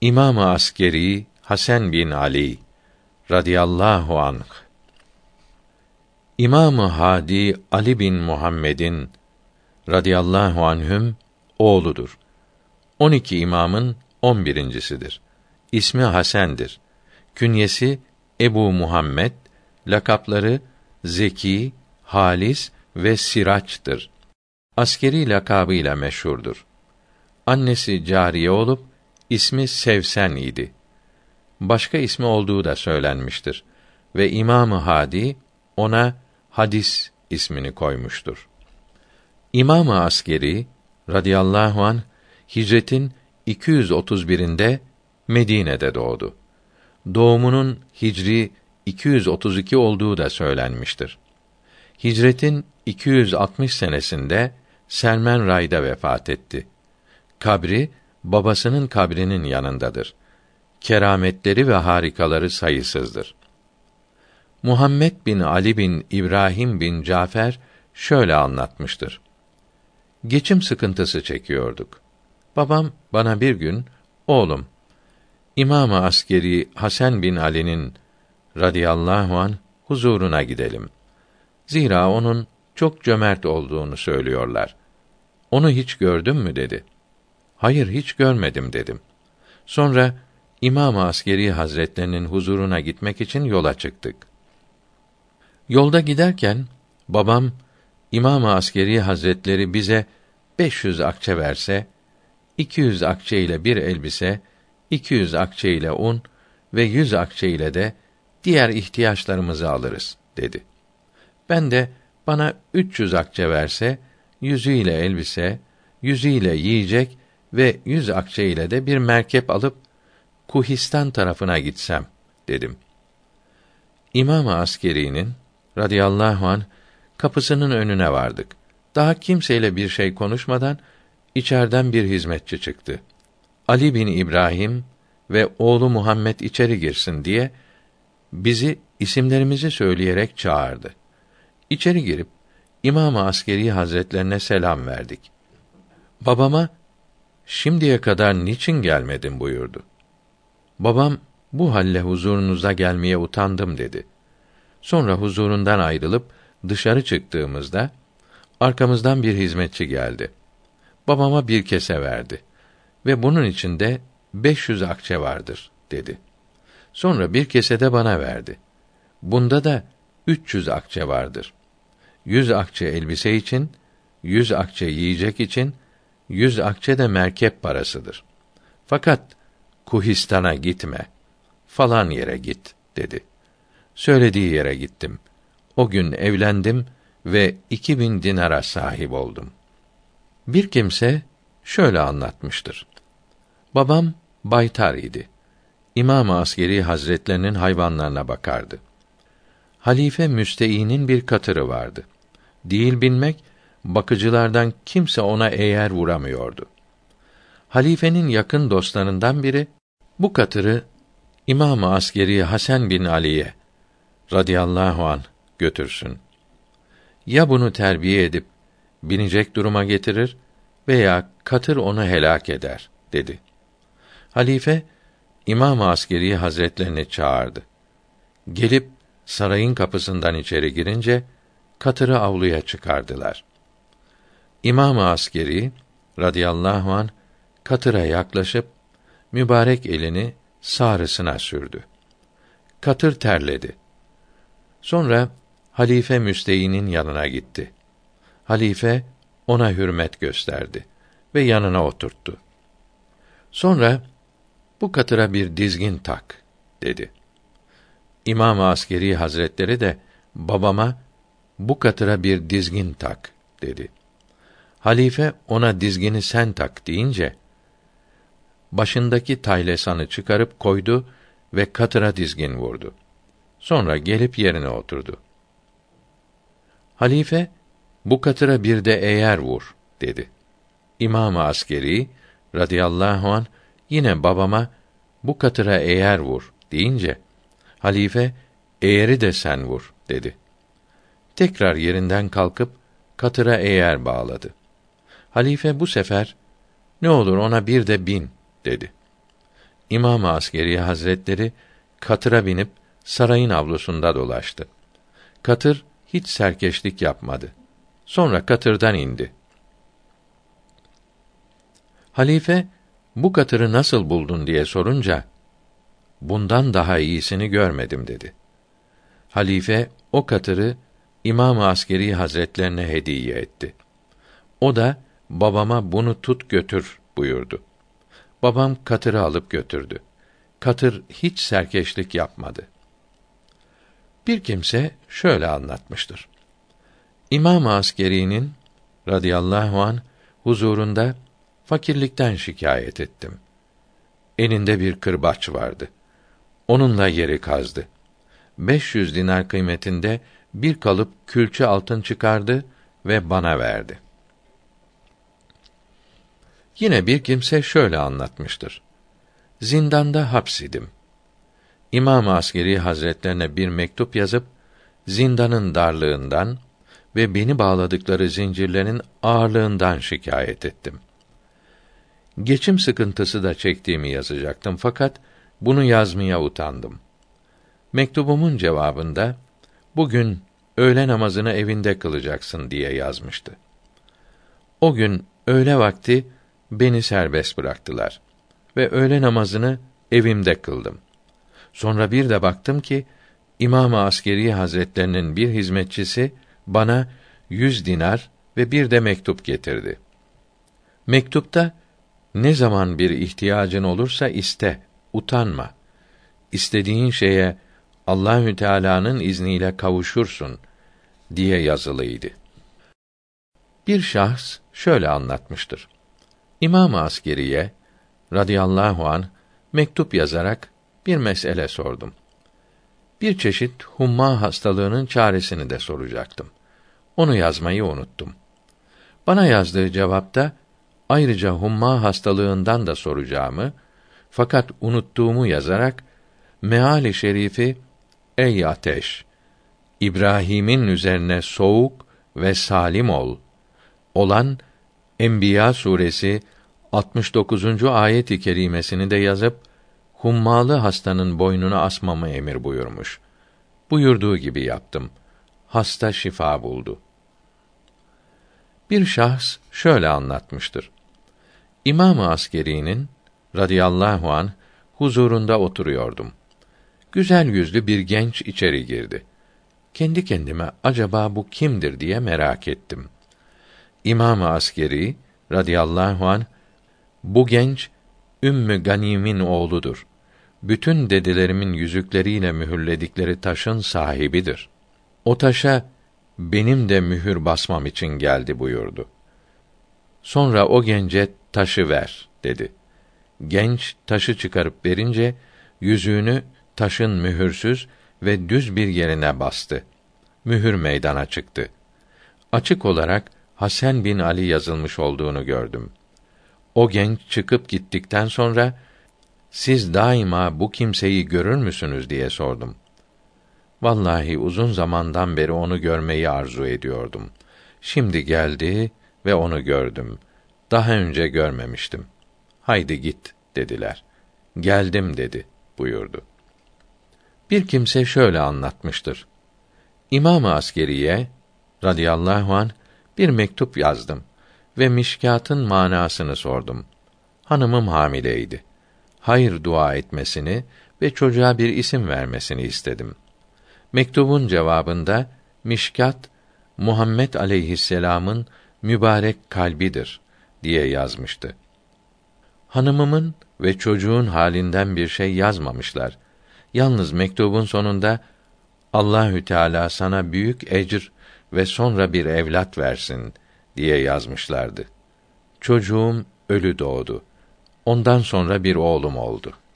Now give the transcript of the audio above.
İmam-ı Askeri Hasan bin Ali radıyallahu anh İmam-ı Hadi Ali bin Muhammed'in radıyallahu anhüm oğludur. 12 imamın 11.sidir. İsmi Hasen'dir. Künyesi Ebu Muhammed, lakapları Zeki, Halis ve Siraç'tır. Askeri lakabıyla meşhurdur. Annesi cariye olup ismi Sevsen idi. Başka ismi olduğu da söylenmiştir ve İmamı Hadi ona hadis ismini koymuştur. İmam-ı Askeri radıyallahu an hicretin 231'inde Medine'de doğdu. Doğumunun Hicri 232 olduğu da söylenmiştir. Hicretin 260 senesinde Selmen Ray'da vefat etti. Kabri babasının kabrinin yanındadır. Kerametleri ve harikaları sayısızdır. Muhammed bin Ali bin İbrahim bin Cafer şöyle anlatmıştır. Geçim sıkıntısı çekiyorduk. Babam bana bir gün, oğlum, İmam-ı Askeri Hasan bin Ali'nin radıyallahu an huzuruna gidelim. Zira onun çok cömert olduğunu söylüyorlar. Onu hiç gördün mü dedi. Hayır hiç görmedim dedim. Sonra İmam-ı Askeri Hazretlerinin huzuruna gitmek için yola çıktık. Yolda giderken babam İmam-ı Askeri Hazretleri bize 500 akçe verse, 200 akçe ile bir elbise, 200 akçe ile un ve 100 akçe ile de diğer ihtiyaçlarımızı alırız dedi. Ben de bana 300 akçe verse, yüzüyle elbise, yüzüyle yiyecek ve yüz akçe ile de bir merkep alıp Kuhistan tarafına gitsem dedim. İmam-ı Askeri'nin radıyallahu an kapısının önüne vardık. Daha kimseyle bir şey konuşmadan içeriden bir hizmetçi çıktı. Ali bin İbrahim ve oğlu Muhammed içeri girsin diye bizi isimlerimizi söyleyerek çağırdı. İçeri girip İmam-ı Askeri Hazretlerine selam verdik. Babama şimdiye kadar niçin gelmedin buyurdu. Babam bu halle huzurunuza gelmeye utandım dedi. Sonra huzurundan ayrılıp dışarı çıktığımızda arkamızdan bir hizmetçi geldi. Babama bir kese verdi ve bunun içinde 500 akçe vardır dedi. Sonra bir kese de bana verdi. Bunda da 300 akçe vardır. 100 akçe elbise için, 100 akçe yiyecek için, 100 akçe de merkep parasıdır. Fakat Kuhistan'a gitme. Falan yere git dedi. Söylediği yere gittim. O gün evlendim ve iki bin dinara sahip oldum. Bir kimse şöyle anlatmıştır. Babam baytar idi. İmam-ı Askeri Hazretlerinin hayvanlarına bakardı. Halife Müsteî'nin bir katırı vardı. Değil binmek, bakıcılardan kimse ona eğer vuramıyordu. Halifenin yakın dostlarından biri bu katırı İmam-ı Askeri Hasan bin Ali'ye radıyallahu an götürsün. Ya bunu terbiye edip binecek duruma getirir veya katır onu helak eder dedi. Halife İmam-ı Askeri Hazretlerini çağırdı. Gelip sarayın kapısından içeri girince katırı avluya çıkardılar. İmam-ı Askeri radıyallahu an katıra yaklaşıp mübarek elini sağrısına sürdü. Katır terledi. Sonra Halife Müsteyin'in yanına gitti. Halife ona hürmet gösterdi ve yanına oturttu. Sonra bu katıra bir dizgin tak dedi. İmam Askeri Hazretleri de babama bu katıra bir dizgin tak dedi. Halife ona dizgini sen tak deyince başındaki taylesanı çıkarıp koydu ve katıra dizgin vurdu. Sonra gelip yerine oturdu. Halife, bu katıra bir de eğer vur, dedi. İmam-ı Askeri, radıyallahu an yine babama, bu katıra eğer vur, deyince, halife, eğeri de sen vur, dedi. Tekrar yerinden kalkıp, katıra eğer bağladı. Halife bu sefer, ne olur ona bir de bin, dedi. İmam Askeri Hazretleri katıra binip sarayın avlusunda dolaştı. Katır hiç serkeşlik yapmadı. Sonra katırdan indi. Halife bu katırı nasıl buldun diye sorunca bundan daha iyisini görmedim dedi. Halife o katırı İmam Askeri Hazretlerine hediye etti. O da babama bunu tut götür buyurdu. Babam katırı alıp götürdü. Katır hiç serkeşlik yapmadı. Bir kimse şöyle anlatmıştır. İmam Askeri'nin radıyallahu an huzurunda fakirlikten şikayet ettim. Elinde bir kırbaç vardı. Onunla yeri kazdı. 500 dinar kıymetinde bir kalıp külçe altın çıkardı ve bana verdi. Yine bir kimse şöyle anlatmıştır. Zindanda hapsidim. İmam Askeri Hazretlerine bir mektup yazıp zindanın darlığından ve beni bağladıkları zincirlerin ağırlığından şikayet ettim. Geçim sıkıntısı da çektiğimi yazacaktım fakat bunu yazmaya utandım. Mektubumun cevabında bugün öğle namazını evinde kılacaksın diye yazmıştı. O gün öğle vakti beni serbest bıraktılar ve öğle namazını evimde kıldım. Sonra bir de baktım ki İmam-ı Askeri Hazretlerinin bir hizmetçisi bana yüz dinar ve bir de mektup getirdi. Mektupta ne zaman bir ihtiyacın olursa iste, utanma. İstediğin şeye Allahü Teala'nın izniyle kavuşursun diye yazılıydı. Bir şahs şöyle anlatmıştır. İmam-ı Askeriye radıyallahu an mektup yazarak bir mesele sordum. Bir çeşit humma hastalığının çaresini de soracaktım. Onu yazmayı unuttum. Bana yazdığı cevapta ayrıca humma hastalığından da soracağımı fakat unuttuğumu yazarak meali şerifi ey ateş İbrahim'in üzerine soğuk ve salim ol olan Enbiya suresi 69. ayet-i kerimesini de yazıp hummalı hastanın boynuna asmamı emir buyurmuş. Buyurduğu gibi yaptım. Hasta şifa buldu. Bir şahs şöyle anlatmıştır. İmam-ı Askeri'nin radıyallahu an huzurunda oturuyordum. Güzel yüzlü bir genç içeri girdi. Kendi kendime acaba bu kimdir diye merak ettim. İmam-ı Askeri radıyallahu an bu genç Ümmü Ganim'in oğludur. Bütün dedelerimin yüzükleriyle mühürledikleri taşın sahibidir. O taşa benim de mühür basmam için geldi buyurdu. Sonra o gence taşı ver dedi. Genç taşı çıkarıp verince yüzüğünü taşın mühürsüz ve düz bir yerine bastı. Mühür meydana çıktı. Açık olarak Hasan bin Ali yazılmış olduğunu gördüm. O genç çıkıp gittikten sonra siz daima bu kimseyi görür müsünüz diye sordum. Vallahi uzun zamandan beri onu görmeyi arzu ediyordum. Şimdi geldi ve onu gördüm. Daha önce görmemiştim. Haydi git dediler. Geldim dedi buyurdu. Bir kimse şöyle anlatmıştır. İmam-ı Askeriye radıyallahu an bir mektup yazdım ve mişkatın manasını sordum. Hanımım hamileydi. Hayır dua etmesini ve çocuğa bir isim vermesini istedim. Mektubun cevabında mişkat Muhammed aleyhisselam'ın mübarek kalbidir diye yazmıştı. Hanımımın ve çocuğun halinden bir şey yazmamışlar. Yalnız mektubun sonunda Allahü Teala sana büyük ecr ve sonra bir evlat versin diye yazmışlardı. Çocuğum ölü doğdu. Ondan sonra bir oğlum oldu.''